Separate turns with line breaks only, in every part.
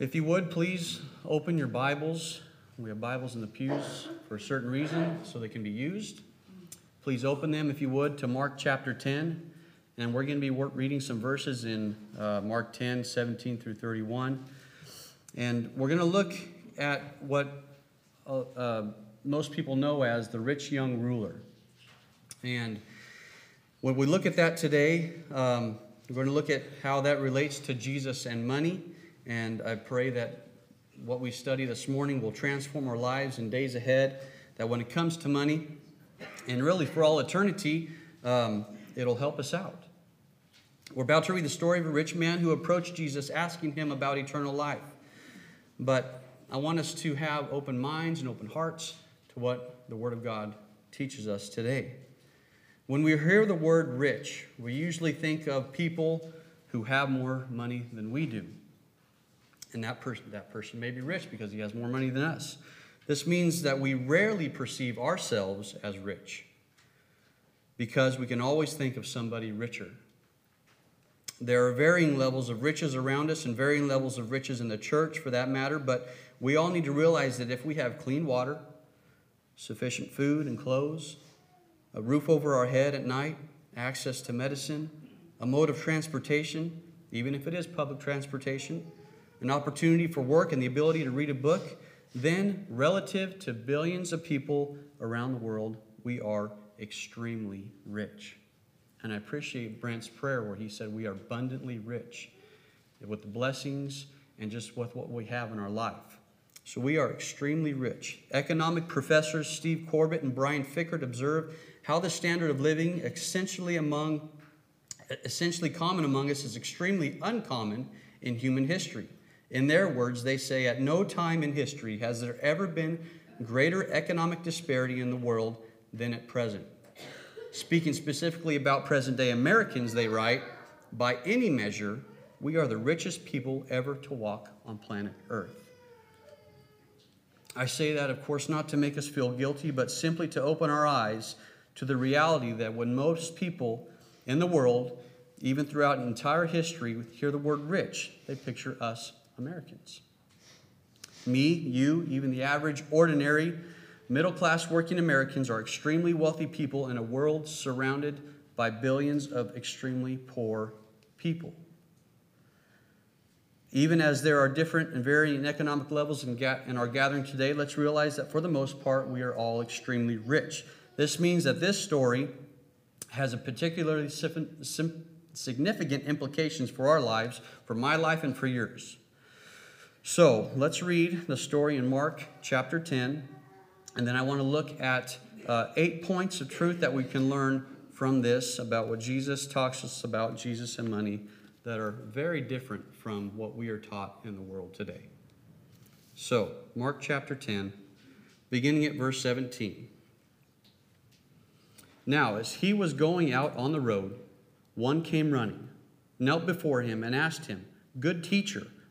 If you would, please open your Bibles. We have Bibles in the pews for a certain reason, so they can be used. Please open them, if you would, to Mark chapter 10. And we're going to be reading some verses in uh, Mark 10, 17 through 31. And we're going to look at what uh, uh, most people know as the rich young ruler. And when we look at that today, um, we're going to look at how that relates to Jesus and money. And I pray that what we study this morning will transform our lives in days ahead. That when it comes to money, and really for all eternity, um, it'll help us out. We're about to read the story of a rich man who approached Jesus asking him about eternal life. But I want us to have open minds and open hearts to what the Word of God teaches us today. When we hear the word rich, we usually think of people who have more money than we do. And that person, that person may be rich because he has more money than us. This means that we rarely perceive ourselves as rich because we can always think of somebody richer. There are varying levels of riches around us and varying levels of riches in the church for that matter, but we all need to realize that if we have clean water, sufficient food and clothes, a roof over our head at night, access to medicine, a mode of transportation, even if it is public transportation, an opportunity for work and the ability to read a book, then relative to billions of people around the world, we are extremely rich. And I appreciate Brent's prayer where he said we are abundantly rich with the blessings and just with what we have in our life. So we are extremely rich. Economic professors Steve Corbett and Brian Fikkert observe how the standard of living essentially among essentially common among us is extremely uncommon in human history. In their words, they say, At no time in history has there ever been greater economic disparity in the world than at present. Speaking specifically about present day Americans, they write, By any measure, we are the richest people ever to walk on planet Earth. I say that, of course, not to make us feel guilty, but simply to open our eyes to the reality that when most people in the world, even throughout entire history, hear the word rich, they picture us Americans. Me, you, even the average, ordinary, middle class working Americans are extremely wealthy people in a world surrounded by billions of extremely poor people. Even as there are different and varying economic levels in, in our gathering today, let's realize that for the most part, we are all extremely rich. This means that this story has a particularly significant implications for our lives, for my life and for yours. So let's read the story in Mark chapter 10, and then I want to look at uh, eight points of truth that we can learn from this about what Jesus talks us about, Jesus and money, that are very different from what we are taught in the world today. So, Mark chapter 10, beginning at verse 17. Now, as he was going out on the road, one came running, knelt before him, and asked him, Good teacher,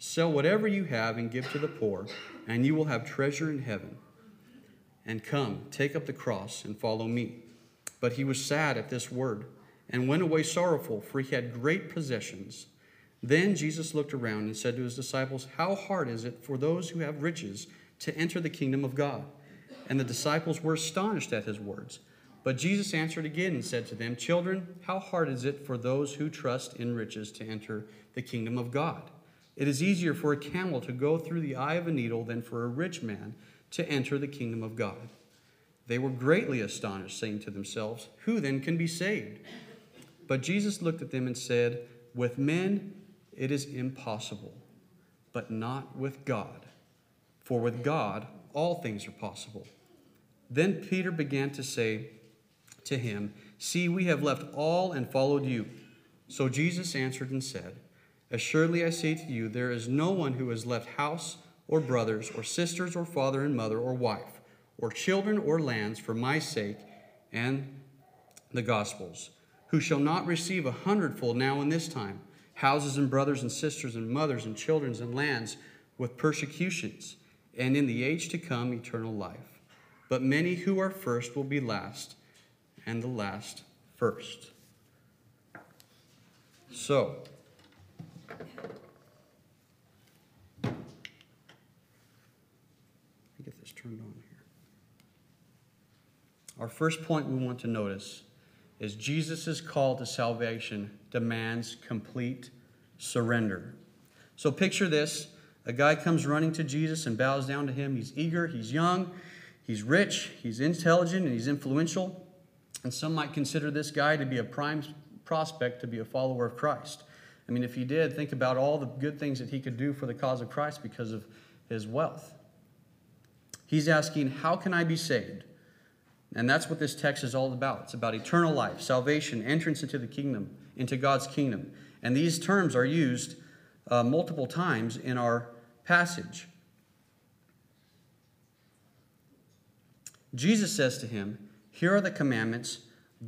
sell whatever you have and give to the poor, and you will have treasure in heaven. And come, take up the cross and follow me. But he was sad at this word and went away sorrowful, for he had great possessions. Then Jesus looked around and said to his disciples, How hard is it for those who have riches to enter the kingdom of God? And the disciples were astonished at his words. But Jesus answered again and said to them, Children, how hard is it for those who trust in riches to enter the kingdom of God? It is easier for a camel to go through the eye of a needle than for a rich man to enter the kingdom of God. They were greatly astonished, saying to themselves, Who then can be saved? But Jesus looked at them and said, With men it is impossible, but not with God. For with God all things are possible. Then Peter began to say to him, See, we have left all and followed you. So Jesus answered and said, Assuredly, I say to you, there is no one who has left house or brothers or sisters or father and mother or wife or children or lands for my sake and the gospel's, who shall not receive a hundredfold now in this time houses and brothers and sisters and mothers and children and lands with persecutions, and in the age to come eternal life. But many who are first will be last, and the last first. So, get this turned on here. Our first point we want to notice is Jesus' call to salvation demands complete surrender. So picture this a guy comes running to Jesus and bows down to him. He's eager, he's young, he's rich, he's intelligent, and he's influential. And some might consider this guy to be a prime prospect to be a follower of Christ. I mean, if he did, think about all the good things that he could do for the cause of Christ because of his wealth. He's asking, How can I be saved? And that's what this text is all about. It's about eternal life, salvation, entrance into the kingdom, into God's kingdom. And these terms are used uh, multiple times in our passage. Jesus says to him, Here are the commandments.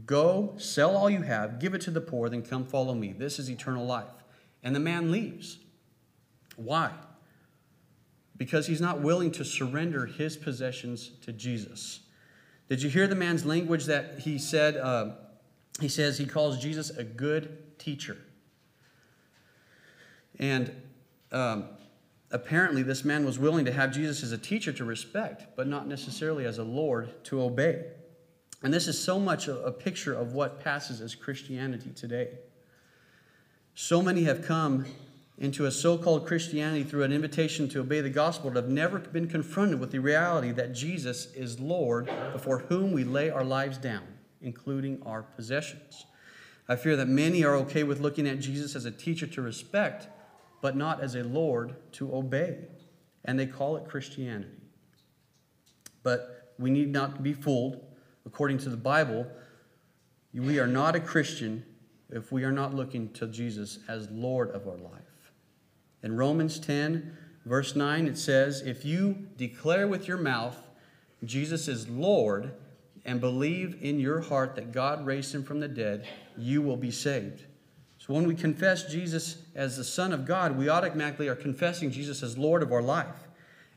Go, sell all you have, give it to the poor, then come follow me. This is eternal life. And the man leaves. Why? Because he's not willing to surrender his possessions to Jesus. Did you hear the man's language that he said? Uh, he says he calls Jesus a good teacher. And um, apparently, this man was willing to have Jesus as a teacher to respect, but not necessarily as a Lord to obey. And this is so much a, a picture of what passes as Christianity today. So many have come into a so called Christianity through an invitation to obey the gospel but have never been confronted with the reality that Jesus is Lord before whom we lay our lives down, including our possessions. I fear that many are okay with looking at Jesus as a teacher to respect, but not as a Lord to obey. And they call it Christianity. But we need not be fooled. According to the Bible, we are not a Christian if we are not looking to Jesus as Lord of our life. In Romans 10, verse 9, it says, If you declare with your mouth Jesus is Lord and believe in your heart that God raised him from the dead, you will be saved. So when we confess Jesus as the Son of God, we automatically are confessing Jesus as Lord of our life.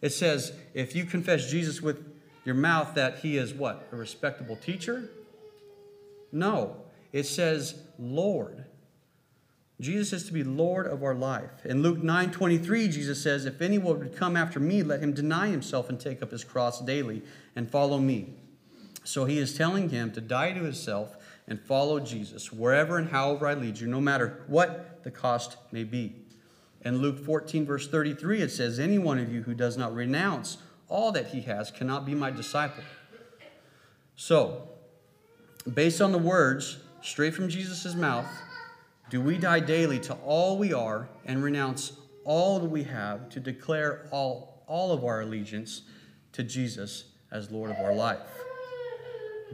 It says, if you confess Jesus with your mouth that he is what? A respectable teacher? No. It says Lord. Jesus is to be Lord of our life. In Luke 9 23, Jesus says, If anyone would come after me, let him deny himself and take up his cross daily and follow me. So he is telling him to die to himself and follow Jesus wherever and however I lead you, no matter what the cost may be. In Luke 14, verse 33, it says, Any one of you who does not renounce all that he has cannot be my disciple. So, based on the words straight from Jesus' mouth, do we die daily to all we are and renounce all that we have to declare all, all of our allegiance to Jesus as Lord of our life?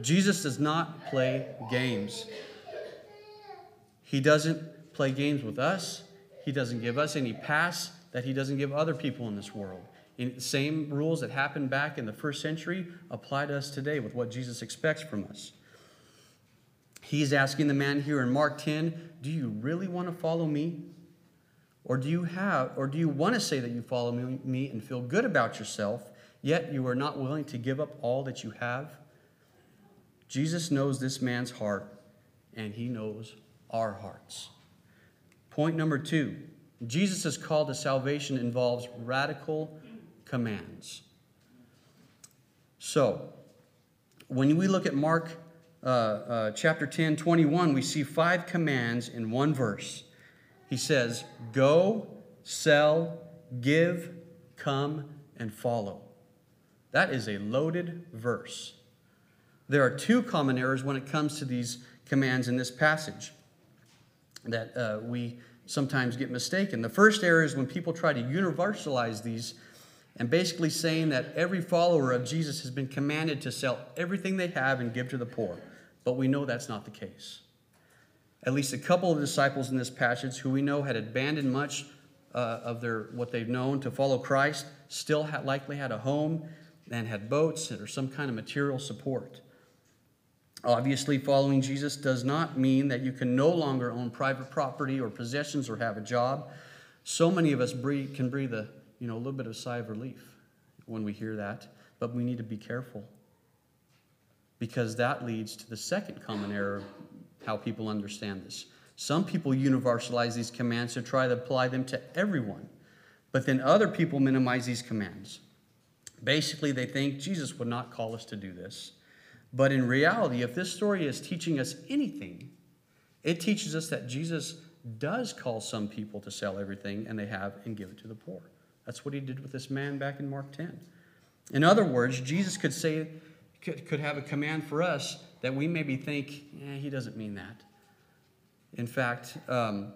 Jesus does not play games. He doesn't play games with us. He doesn't give us any pass that he doesn't give other people in this world. In, same rules that happened back in the first century apply to us today with what Jesus expects from us. He's asking the man here in Mark 10, do you really want to follow me? Or do you have or do you want to say that you follow me and feel good about yourself, yet you are not willing to give up all that you have? Jesus knows this man's heart, and he knows our hearts. Point number two Jesus' call to salvation involves radical commands. So, when we look at Mark uh, uh, chapter 10, 21, we see five commands in one verse. He says, Go, sell, give, come, and follow. That is a loaded verse. There are two common errors when it comes to these commands in this passage that uh, we sometimes get mistaken. The first error is when people try to universalize these and basically saying that every follower of Jesus has been commanded to sell everything they have and give to the poor. But we know that's not the case. At least a couple of disciples in this passage who we know had abandoned much uh, of their what they've known to follow Christ still had, likely had a home and had boats or some kind of material support. Obviously, following Jesus does not mean that you can no longer own private property or possessions or have a job. So many of us breathe, can breathe a you know a little bit of sigh of relief when we hear that, but we need to be careful because that leads to the second common error how people understand this. Some people universalize these commands to try to apply them to everyone, but then other people minimize these commands. Basically, they think Jesus would not call us to do this. But in reality, if this story is teaching us anything, it teaches us that Jesus does call some people to sell everything and they have and give it to the poor. That's what he did with this man back in Mark 10. In other words, Jesus could say, could, could have a command for us that we maybe think, eh, he doesn't mean that. In fact, um,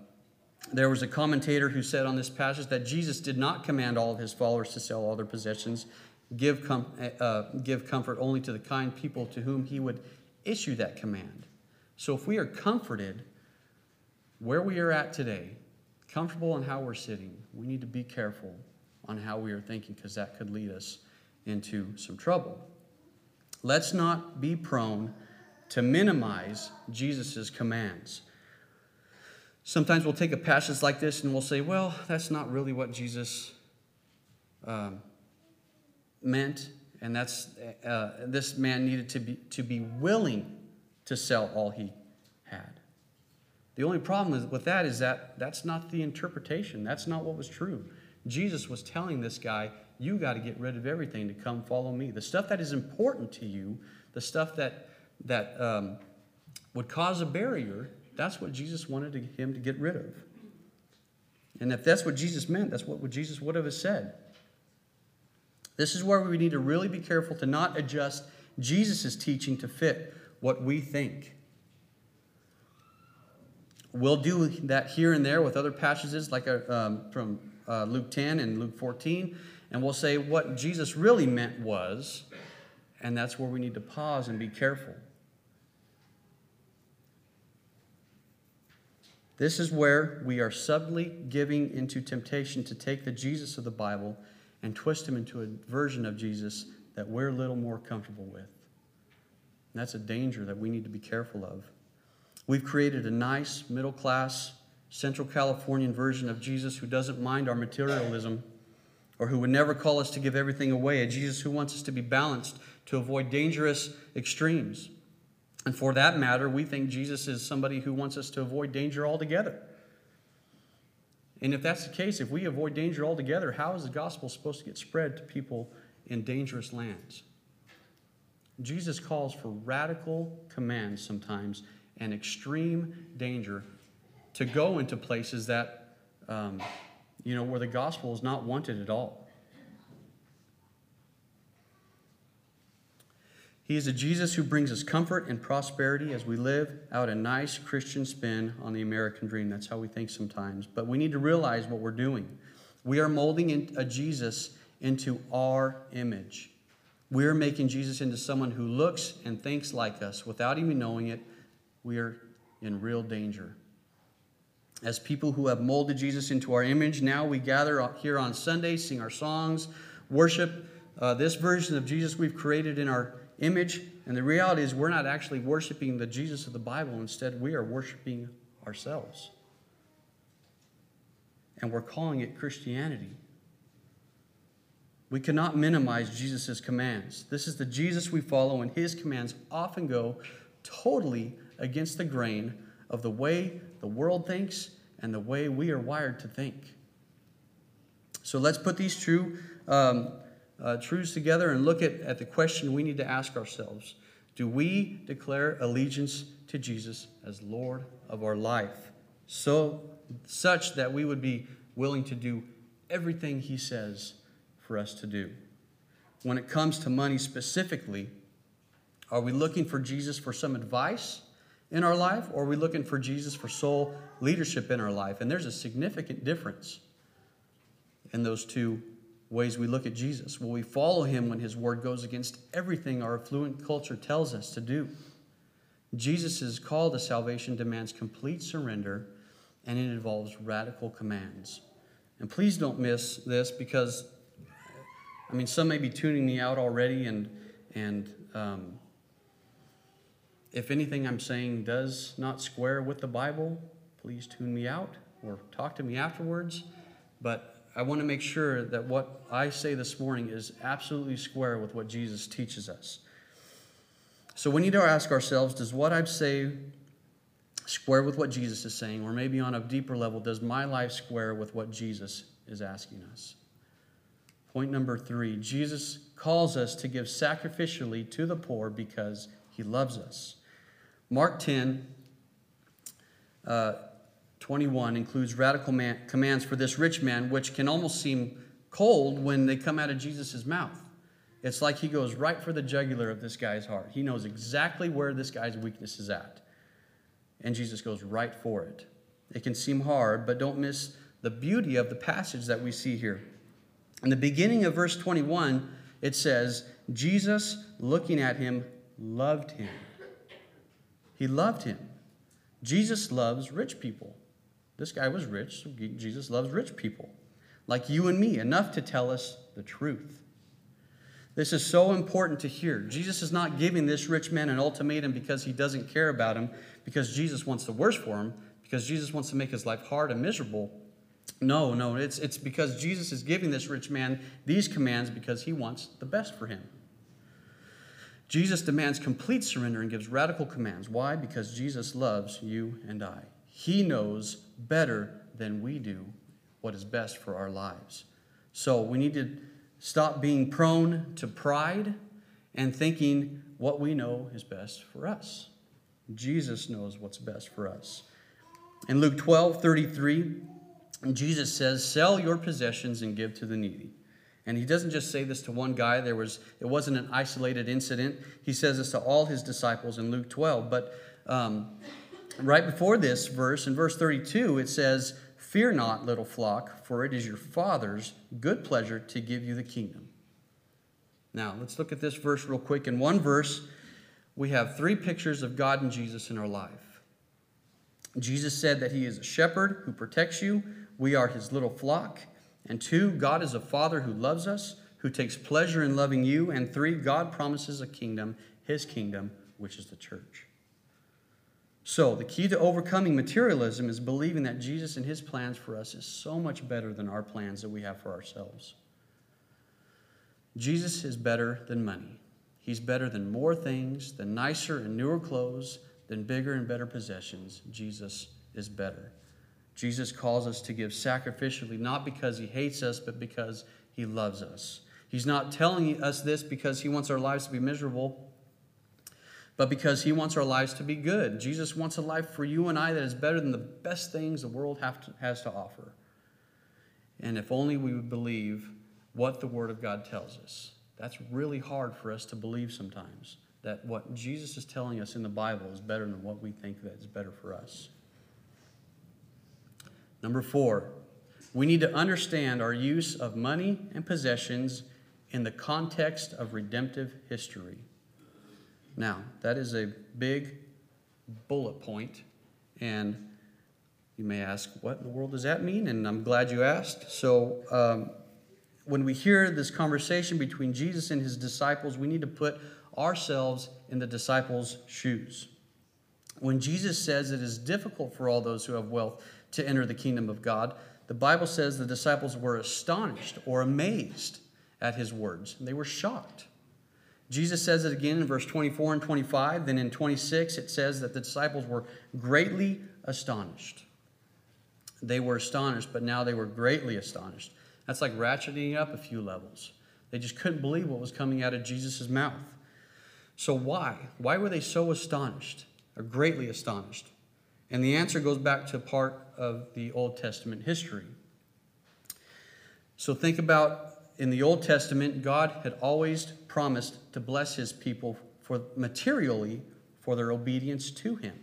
there was a commentator who said on this passage that Jesus did not command all of his followers to sell all their possessions, give, com- uh, give comfort only to the kind people to whom he would issue that command. So if we are comforted where we are at today, comfortable in how we're sitting, we need to be careful on how we are thinking because that could lead us into some trouble. Let's not be prone to minimize Jesus' commands. Sometimes we'll take a passage like this and we'll say, well, that's not really what Jesus um, meant. And that's, uh, this man needed to be, to be willing to sell all he had. The only problem with that is that that's not the interpretation. That's not what was true. Jesus was telling this guy, you got to get rid of everything to come follow me. The stuff that is important to you, the stuff that that um, would cause a barrier, that's what Jesus wanted to, him to get rid of. And if that's what Jesus meant, that's what Jesus would have said. This is where we need to really be careful to not adjust Jesus' teaching to fit what we think. We'll do that here and there with other passages, like uh, um, from uh, Luke 10 and Luke 14, and we'll say what Jesus really meant was, and that's where we need to pause and be careful. This is where we are subtly giving into temptation to take the Jesus of the Bible and twist him into a version of Jesus that we're a little more comfortable with. And that's a danger that we need to be careful of. We've created a nice, middle class, Central Californian version of Jesus who doesn't mind our materialism or who would never call us to give everything away, a Jesus who wants us to be balanced to avoid dangerous extremes. And for that matter, we think Jesus is somebody who wants us to avoid danger altogether. And if that's the case, if we avoid danger altogether, how is the gospel supposed to get spread to people in dangerous lands? Jesus calls for radical commands sometimes and extreme danger to go into places that, um, you know, where the gospel is not wanted at all. He is a Jesus who brings us comfort and prosperity as we live out a nice Christian spin on the American dream. That's how we think sometimes. But we need to realize what we're doing. We are molding a Jesus into our image. We're making Jesus into someone who looks and thinks like us without even knowing it. We are in real danger. As people who have molded Jesus into our image, now we gather here on Sunday, sing our songs, worship uh, this version of Jesus we've created in our image. And the reality is, we're not actually worshiping the Jesus of the Bible. Instead, we are worshiping ourselves. And we're calling it Christianity. We cannot minimize Jesus' commands. This is the Jesus we follow, and his commands often go totally against the grain of the way the world thinks and the way we are wired to think. So let's put these true um, uh, truths together and look at, at the question we need to ask ourselves Do we declare allegiance to Jesus as Lord of our life, so such that we would be willing to do everything He says for us to do? When it comes to money specifically, are we looking for Jesus for some advice in our life, or are we looking for Jesus for sole leadership in our life? And there's a significant difference in those two ways we look at Jesus? Will we follow him when his word goes against everything our affluent culture tells us to do? Jesus' call to salvation demands complete surrender and it involves radical commands. And please don't miss this because, I mean, some may be tuning me out already, and, and um, if anything I'm saying does not square with the Bible, please tune me out or talk to me afterwards. But I want to make sure that what I say this morning is absolutely square with what Jesus teaches us. So we need to ask ourselves does what I say square with what Jesus is saying? Or maybe on a deeper level, does my life square with what Jesus is asking us? Point number three Jesus calls us to give sacrificially to the poor because he loves us. Mark 10, uh, 21 includes radical man, commands for this rich man, which can almost seem cold when they come out of Jesus' mouth. It's like he goes right for the jugular of this guy's heart. He knows exactly where this guy's weakness is at. And Jesus goes right for it. It can seem hard, but don't miss the beauty of the passage that we see here. In the beginning of verse 21, it says, Jesus, looking at him, loved him. He loved him. Jesus loves rich people. This guy was rich, so Jesus loves rich people, like you and me, enough to tell us the truth. This is so important to hear. Jesus is not giving this rich man an ultimatum because he doesn't care about him, because Jesus wants the worst for him, because Jesus wants to make his life hard and miserable. No, no, it's, it's because Jesus is giving this rich man these commands because he wants the best for him. Jesus demands complete surrender and gives radical commands. Why? Because Jesus loves you and I. He knows better than we do what is best for our lives. So we need to stop being prone to pride and thinking what we know is best for us. Jesus knows what's best for us. In Luke 12 33, Jesus says, Sell your possessions and give to the needy. And he doesn't just say this to one guy. There was it wasn't an isolated incident. He says this to all his disciples in Luke 12. But um, right before this verse, in verse 32, it says, Fear not, little flock, for it is your Father's good pleasure to give you the kingdom. Now, let's look at this verse real quick. In one verse, we have three pictures of God and Jesus in our life. Jesus said that he is a shepherd who protects you. We are his little flock. And two, God is a father who loves us, who takes pleasure in loving you. And three, God promises a kingdom, his kingdom, which is the church. So, the key to overcoming materialism is believing that Jesus and his plans for us is so much better than our plans that we have for ourselves. Jesus is better than money. He's better than more things, than nicer and newer clothes, than bigger and better possessions. Jesus is better. Jesus calls us to give sacrificially, not because he hates us, but because he loves us. He's not telling us this because he wants our lives to be miserable, but because he wants our lives to be good. Jesus wants a life for you and I that is better than the best things the world to, has to offer. And if only we would believe what the Word of God tells us. That's really hard for us to believe sometimes, that what Jesus is telling us in the Bible is better than what we think that is better for us. Number four, we need to understand our use of money and possessions in the context of redemptive history. Now, that is a big bullet point, and you may ask, what in the world does that mean? And I'm glad you asked. So, um, when we hear this conversation between Jesus and his disciples, we need to put ourselves in the disciples' shoes. When Jesus says it is difficult for all those who have wealth to enter the kingdom of God, the Bible says the disciples were astonished or amazed at his words. They were shocked. Jesus says it again in verse 24 and 25. Then in 26, it says that the disciples were greatly astonished. They were astonished, but now they were greatly astonished. That's like ratcheting up a few levels. They just couldn't believe what was coming out of Jesus' mouth. So, why? Why were they so astonished or greatly astonished? And the answer goes back to part of the Old Testament history. So, think about in the Old Testament, God had always promised to bless his people for materially for their obedience to him.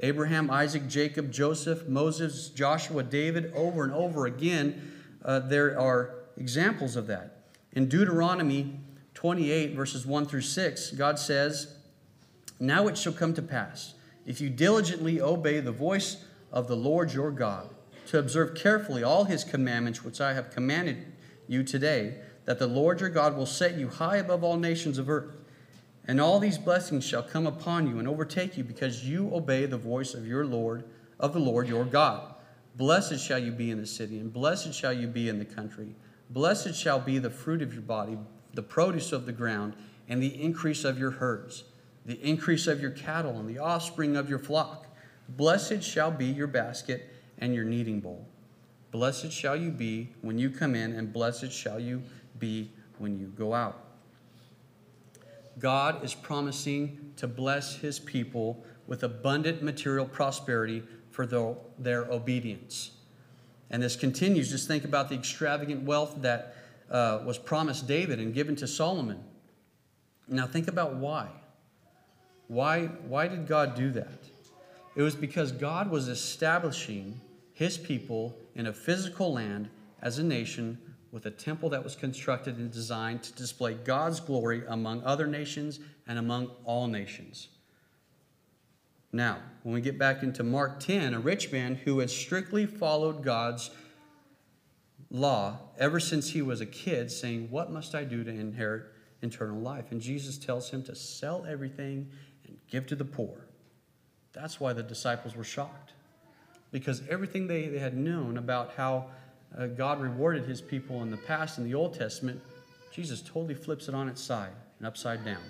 Abraham, Isaac, Jacob, Joseph, Moses, Joshua, David, over and over again uh, there are examples of that. In Deuteronomy 28, verses 1 through 6, God says, Now it shall come to pass, if you diligently obey the voice of the Lord your God, to observe carefully all his commandments which I have commanded you today, that the Lord your God will set you high above all nations of earth. And all these blessings shall come upon you and overtake you because you obey the voice of your Lord, of the Lord your God. Blessed shall you be in the city, and blessed shall you be in the country. Blessed shall be the fruit of your body, the produce of the ground, and the increase of your herds, the increase of your cattle, and the offspring of your flock. Blessed shall be your basket and your kneading bowl. Blessed shall you be when you come in, and blessed shall you be when you go out. God is promising to bless his people with abundant material prosperity for their, their obedience. And this continues. Just think about the extravagant wealth that uh, was promised David and given to Solomon. Now, think about why. Why, why did God do that? It was because God was establishing his people in a physical land as a nation with a temple that was constructed and designed to display God's glory among other nations and among all nations. Now, when we get back into Mark 10, a rich man who had strictly followed God's law ever since he was a kid, saying, What must I do to inherit eternal life? And Jesus tells him to sell everything give to the poor. That's why the disciples were shocked. Because everything they, they had known about how uh, God rewarded his people in the past in the Old Testament, Jesus totally flips it on its side and upside down.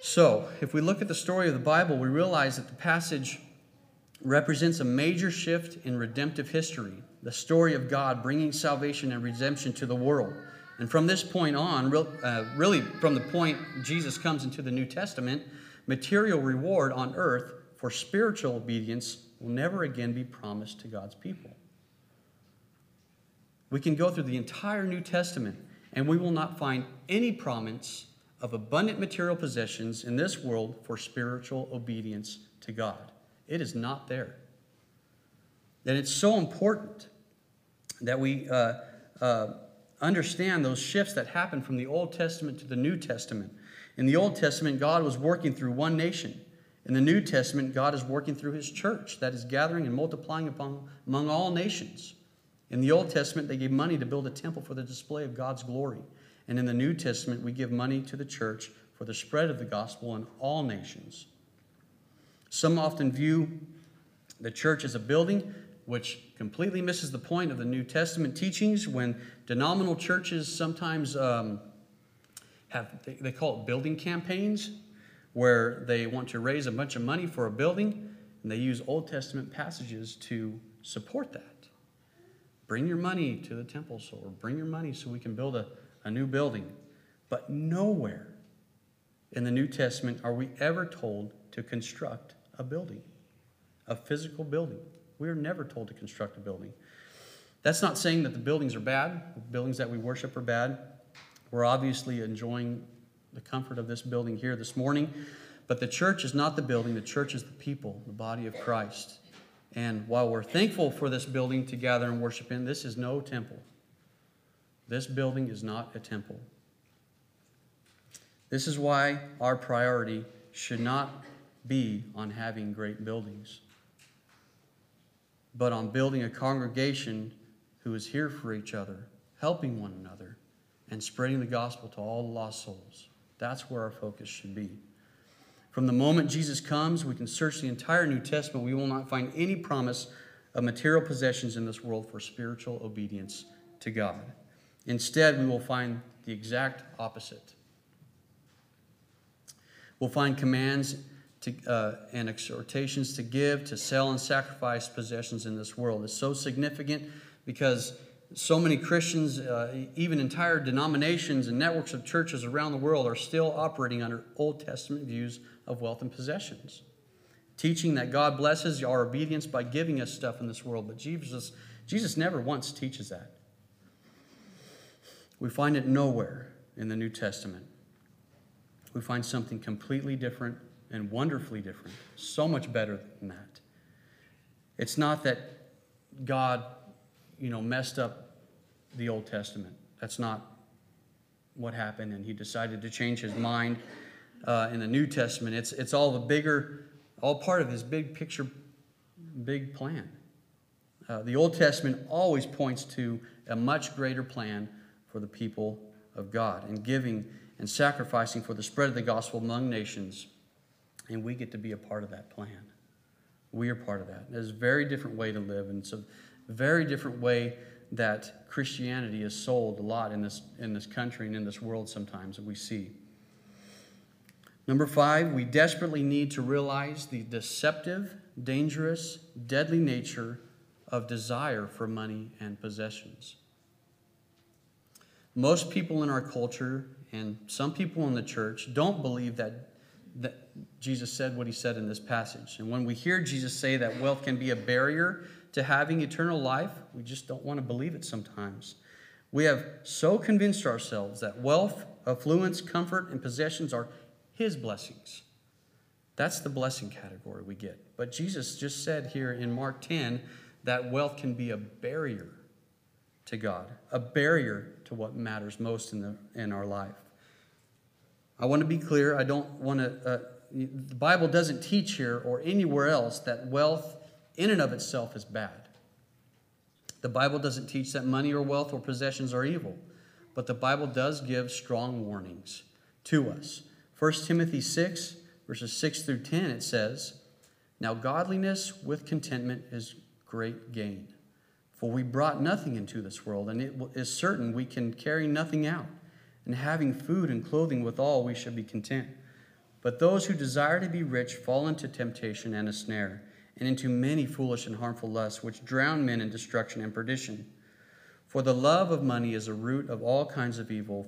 So, if we look at the story of the Bible, we realize that the passage represents a major shift in redemptive history, the story of God bringing salvation and redemption to the world. And from this point on, uh, really from the point Jesus comes into the New Testament, material reward on earth for spiritual obedience will never again be promised to God's people. We can go through the entire New Testament and we will not find any promise of abundant material possessions in this world for spiritual obedience to God. It is not there. And it's so important that we uh, uh, understand those shifts that happen from the Old Testament to the New Testament. In the Old Testament, God was working through one nation. In the New Testament, God is working through his church that is gathering and multiplying upon, among all nations. In the Old Testament, they gave money to build a temple for the display of God's glory. And in the New Testament, we give money to the church for the spread of the gospel in all nations. Some often view the church as a building, which completely misses the point of the New Testament teachings when denominational churches sometimes um, have, they, they call it building campaigns where they want to raise a bunch of money for a building, and they use Old Testament passages to support that. Bring your money to the temple, so, or bring your money so we can build a, a new building. But nowhere in the New Testament are we ever told to construct a building, a physical building. We are never told to construct a building. That's not saying that the buildings are bad, the buildings that we worship are bad. We're obviously enjoying the comfort of this building here this morning. But the church is not the building, the church is the people, the body of Christ. And while we're thankful for this building to gather and worship in, this is no temple. This building is not a temple. This is why our priority should not be on having great buildings, but on building a congregation who is here for each other, helping one another, and spreading the gospel to all the lost souls. That's where our focus should be. From the moment Jesus comes, we can search the entire New Testament. We will not find any promise of material possessions in this world for spiritual obedience to God. Instead, we will find the exact opposite. We'll find commands to, uh, and exhortations to give, to sell, and sacrifice possessions in this world. It's so significant because so many Christians, uh, even entire denominations and networks of churches around the world, are still operating under Old Testament views of wealth and possessions, teaching that God blesses our obedience by giving us stuff in this world. But Jesus, Jesus never once teaches that. We find it nowhere in the New Testament. We find something completely different and wonderfully different, so much better than that. It's not that God, you know, messed up the Old Testament. That's not what happened, and he decided to change his mind uh, in the New Testament. It's, it's all the bigger, all part of his big picture, big plan. Uh, the Old Testament always points to a much greater plan for the people of God and giving and sacrificing for the spread of the gospel among nations. And we get to be a part of that plan. We are part of that. It's a very different way to live, and it's a very different way that Christianity is sold a lot in this, in this country and in this world sometimes that we see. Number five, we desperately need to realize the deceptive, dangerous, deadly nature of desire for money and possessions. Most people in our culture and some people in the church don't believe that, that Jesus said what he said in this passage. And when we hear Jesus say that wealth can be a barrier to having eternal life, we just don't want to believe it sometimes. We have so convinced ourselves that wealth, affluence, comfort, and possessions are his blessings. That's the blessing category we get. But Jesus just said here in Mark 10 that wealth can be a barrier to God, a barrier to what matters most in, the, in our life. I want to be clear. I don't want to, uh, the Bible doesn't teach here or anywhere else that wealth in and of itself is bad. The Bible doesn't teach that money or wealth or possessions are evil, but the Bible does give strong warnings to us. 1 Timothy 6, verses 6 through 10, it says, Now godliness with contentment is great gain. For we brought nothing into this world, and it is certain we can carry nothing out. And having food and clothing withal, we should be content. But those who desire to be rich fall into temptation and a snare, and into many foolish and harmful lusts, which drown men in destruction and perdition. For the love of money is a root of all kinds of evil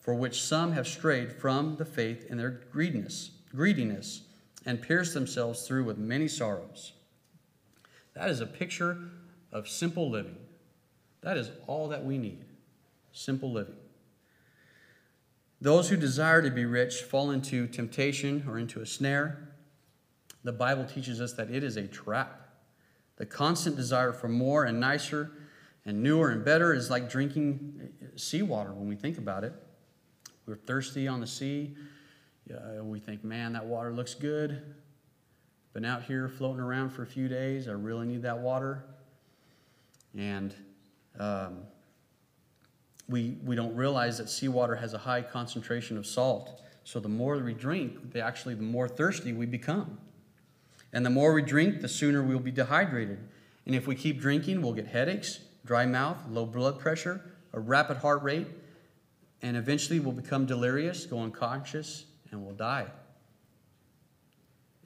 for which some have strayed from the faith in their greediness, greediness and pierced themselves through with many sorrows. That is a picture of simple living. That is all that we need simple living. Those who desire to be rich fall into temptation or into a snare. The Bible teaches us that it is a trap. The constant desire for more and nicer and newer and better is like drinking seawater when we think about it. We're thirsty on the sea. Uh, we think, man, that water looks good. Been out here floating around for a few days. I really need that water. And um, we, we don't realize that seawater has a high concentration of salt. So the more we drink, the, actually, the more thirsty we become. And the more we drink, the sooner we'll be dehydrated. And if we keep drinking, we'll get headaches, dry mouth, low blood pressure, a rapid heart rate, and eventually we'll become delirious, go unconscious, and we'll die.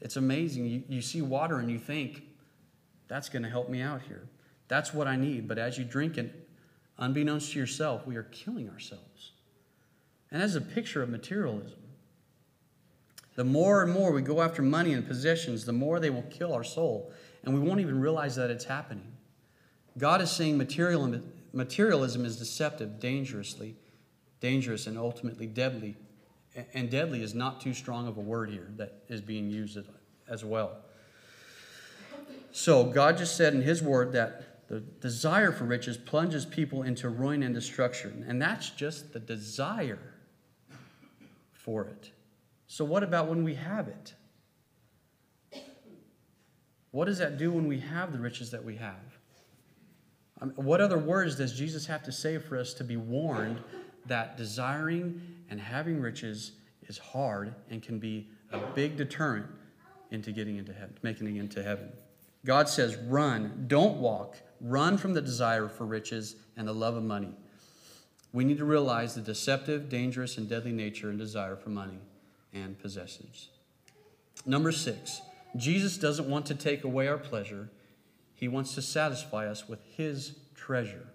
It's amazing. You, you see water and you think, that's going to help me out here. That's what I need. But as you drink it, unbeknownst to yourself, we are killing ourselves. And as a picture of materialism. The more and more we go after money and possessions, the more they will kill our soul. And we won't even realize that it's happening. God is saying materialism is deceptive, dangerously dangerous and ultimately deadly. And deadly is not too strong of a word here that is being used as well. So, God just said in His word that the desire for riches plunges people into ruin and destruction. And that's just the desire for it. So, what about when we have it? What does that do when we have the riches that we have? What other words does Jesus have to say for us to be warned that desiring and having riches is hard and can be a big deterrent into getting into heaven, making it into heaven. God says, run, don't walk. Run from the desire for riches and the love of money. We need to realize the deceptive, dangerous, and deadly nature and desire for money and possessions. Number six, Jesus doesn't want to take away our pleasure, He wants to satisfy us with His treasure.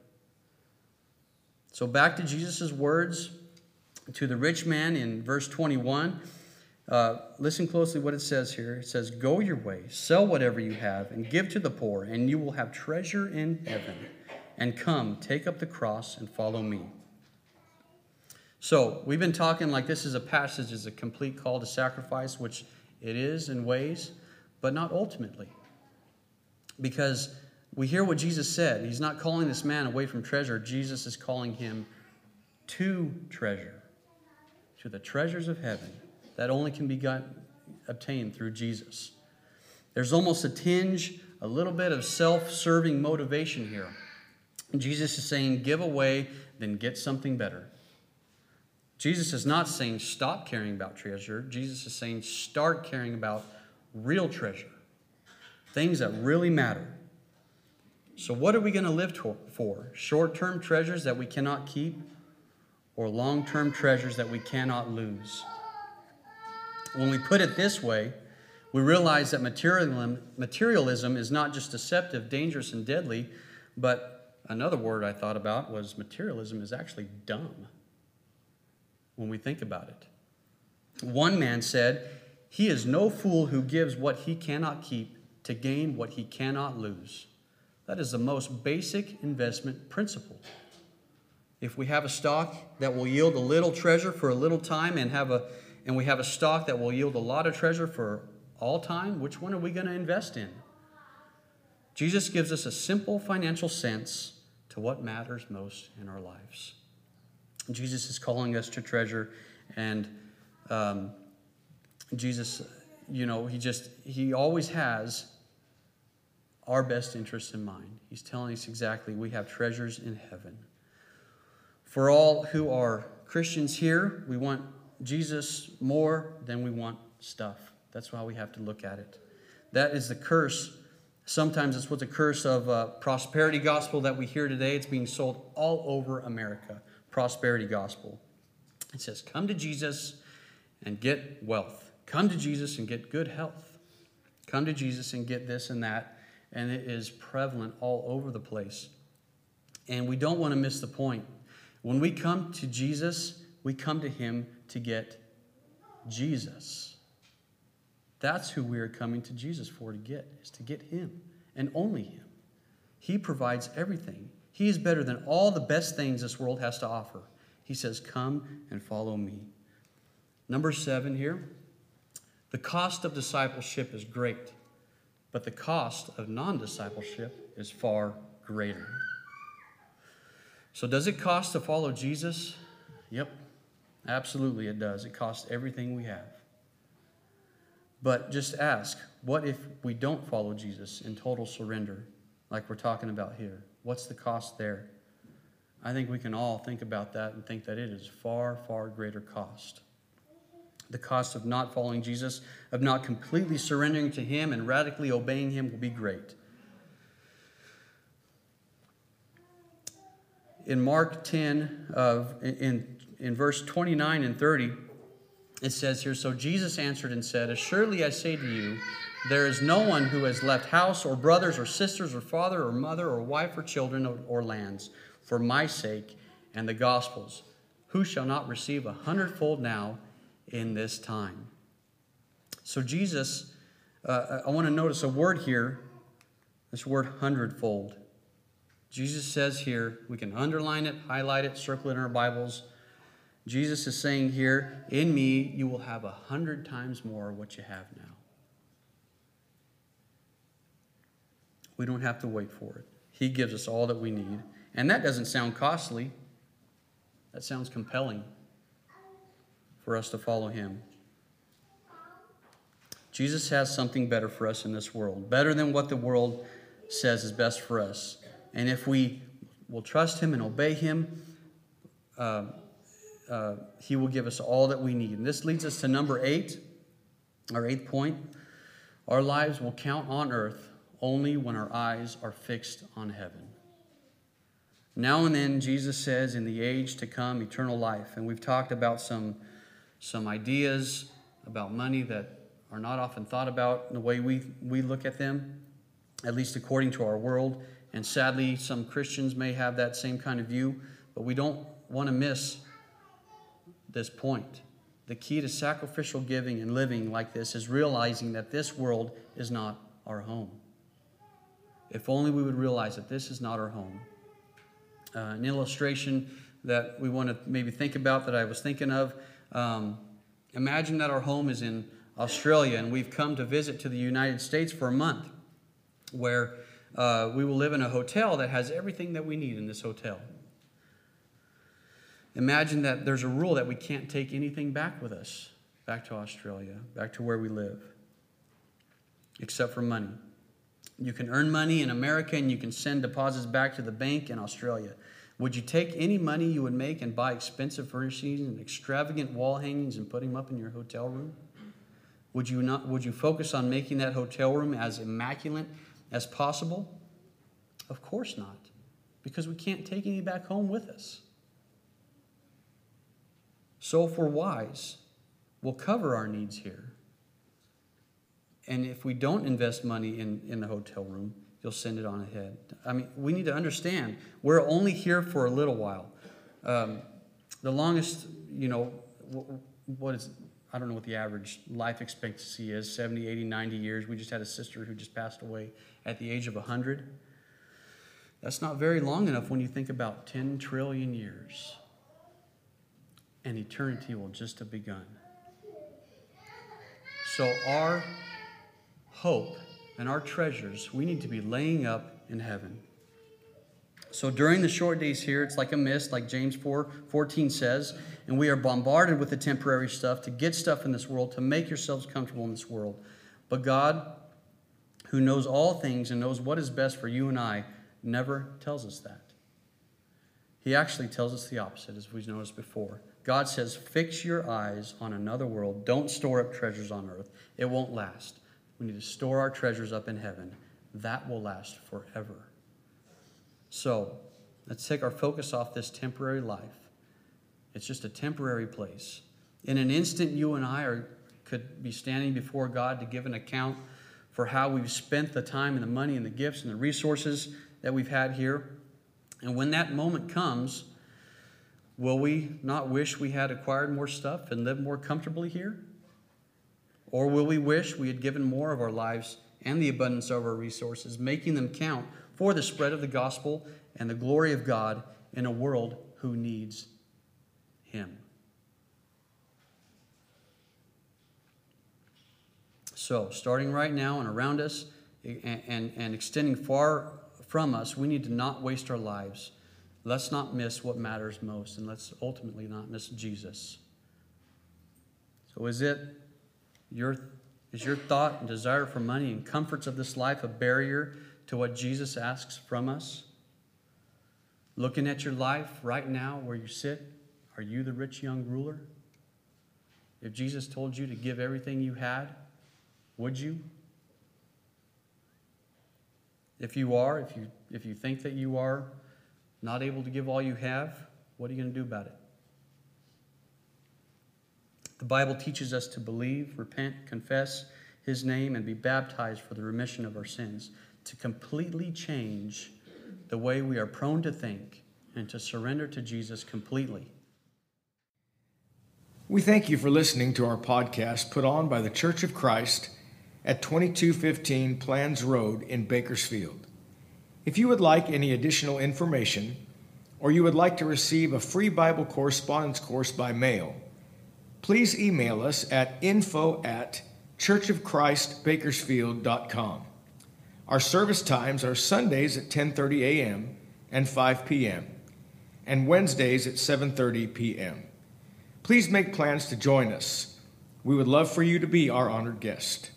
So, back to Jesus' words to the rich man in verse 21. Uh, listen closely what it says here. It says, Go your way, sell whatever you have, and give to the poor, and you will have treasure in heaven. And come, take up the cross and follow me. So, we've been talking like this is a passage, is a complete call to sacrifice, which it is in ways, but not ultimately. Because we hear what Jesus said. He's not calling this man away from treasure, Jesus is calling him to treasure, to the treasures of heaven that only can be got, obtained through Jesus. There's almost a tinge, a little bit of self serving motivation here. Jesus is saying, give away, then get something better. Jesus is not saying stop caring about treasure. Jesus is saying start caring about real treasure, things that really matter. So, what are we going to live for? Short term treasures that we cannot keep, or long term treasures that we cannot lose? When we put it this way, we realize that materialism is not just deceptive, dangerous, and deadly, but another word I thought about was materialism is actually dumb when we think about it. One man said, He is no fool who gives what he cannot keep to gain what he cannot lose. That is the most basic investment principle. If we have a stock that will yield a little treasure for a little time and have a and we have a stock that will yield a lot of treasure for all time, which one are we going to invest in? Jesus gives us a simple financial sense to what matters most in our lives. Jesus is calling us to treasure, and um, Jesus, you know, he just, he always has our best interests in mind. He's telling us exactly we have treasures in heaven. For all who are Christians here, we want Jesus more than we want stuff. That's why we have to look at it. That is the curse. Sometimes it's what the curse of uh, prosperity gospel that we hear today. It's being sold all over America. Prosperity gospel. It says, Come to Jesus and get wealth. Come to Jesus and get good health. Come to Jesus and get this and that and it is prevalent all over the place. And we don't want to miss the point. When we come to Jesus, we come to Him to get Jesus. That's who we are coming to Jesus for to get, is to get Him and only Him. He provides everything. He is better than all the best things this world has to offer. He says, Come and follow me. Number seven here the cost of discipleship is great but the cost of non discipleship is far greater. So, does it cost to follow Jesus? Yep, absolutely it does. It costs everything we have. But just ask what if we don't follow Jesus in total surrender, like we're talking about here? What's the cost there? I think we can all think about that and think that it is far, far greater cost the cost of not following Jesus, of not completely surrendering to Him and radically obeying Him will be great. In Mark 10, of, in, in verse 29 and 30, it says here So Jesus answered and said, Assuredly I say to you, there is no one who has left house or brothers or sisters or father or mother or wife or children or, lands for my sake and the gospel's, who shall not receive a hundredfold now in this time. So, Jesus, uh, I want to notice a word here, this word hundredfold. Jesus says here, we can underline it, highlight it, circle it in our Bibles. Jesus is saying here, in me, you will have a hundred times more what you have now. We don't have to wait for it. He gives us all that we need. And that doesn't sound costly, that sounds compelling for us to follow him. Jesus has something better for us in this world, better than what the world says is best for us. And if we will trust him and obey him, uh, uh, he will give us all that we need. And this leads us to number eight, our eighth point. Our lives will count on earth only when our eyes are fixed on heaven. Now and then, Jesus says, in the age to come, eternal life. And we've talked about some some ideas about money that are not often thought about in the way we, we look at them, at least according to our world. And sadly, some Christians may have that same kind of view, but we don't want to miss this point. The key to sacrificial giving and living like this is realizing that this world is not our home. If only we would realize that this is not our home. Uh, an illustration that we want to maybe think about that I was thinking of um, imagine that our home is in Australia and we've come to visit to the United States for a month, where uh, we will live in a hotel that has everything that we need in this hotel. Imagine that there's a rule that we can't take anything back with us, back to Australia, back to where we live, except for money. You can earn money in America and you can send deposits back to the bank in Australia. Would you take any money you would make and buy expensive furnishings and extravagant wall hangings and put them up in your hotel room? Would you not would you focus on making that hotel room as immaculate as possible? Of course not. Because we can't take any back home with us. So if we're wise, we'll cover our needs here. And if we don't invest money in, in the hotel room, you'll send it on ahead. I mean, we need to understand we're only here for a little while. Um, the longest, you know, what is, I don't know what the average life expectancy is 70, 80, 90 years. We just had a sister who just passed away at the age of 100. That's not very long enough when you think about 10 trillion years. And eternity will just have begun. So, our hope and our treasures we need to be laying up in heaven. So during the short days here, it's like a mist, like James 4 14 says, and we are bombarded with the temporary stuff to get stuff in this world, to make yourselves comfortable in this world. But God, who knows all things and knows what is best for you and I, never tells us that. He actually tells us the opposite, as we've noticed before. God says, Fix your eyes on another world. Don't store up treasures on earth, it won't last. We need to store our treasures up in heaven. That will last forever. So, let's take our focus off this temporary life. It's just a temporary place. In an instant, you and I are, could be standing before God to give an account for how we've spent the time and the money and the gifts and the resources that we've had here. And when that moment comes, will we not wish we had acquired more stuff and lived more comfortably here? Or will we wish we had given more of our lives and the abundance of our resources, making them count for the spread of the gospel and the glory of God in a world who needs Him? So, starting right now and around us and, and, and extending far from us, we need to not waste our lives. Let's not miss what matters most, and let's ultimately not miss Jesus. So, is it your, is your thought and desire for money and comforts of this life a barrier to what Jesus asks from us? Looking at your life right now where you sit, are you the rich young ruler? If Jesus told you to give everything you had, would you? If you are, if you, if you think that you are not able to give all you have, what are you going to do about it? The Bible teaches us to believe, repent, confess His name, and be baptized for the remission of our sins, to completely change the way we are prone to think and to surrender to Jesus completely.
We thank you for listening to our podcast put on by the Church of Christ at 2215 Planz Road in Bakersfield. If you would like any additional information, or you would like to receive a free Bible correspondence course by mail, please email us at info at churchofchristbakersfield.com. Our service times are Sundays at 10:30 a.m. and 5 p.m. and Wednesdays at 7:30 p.m. Please make plans to join us. We would love for you to be our honored guest.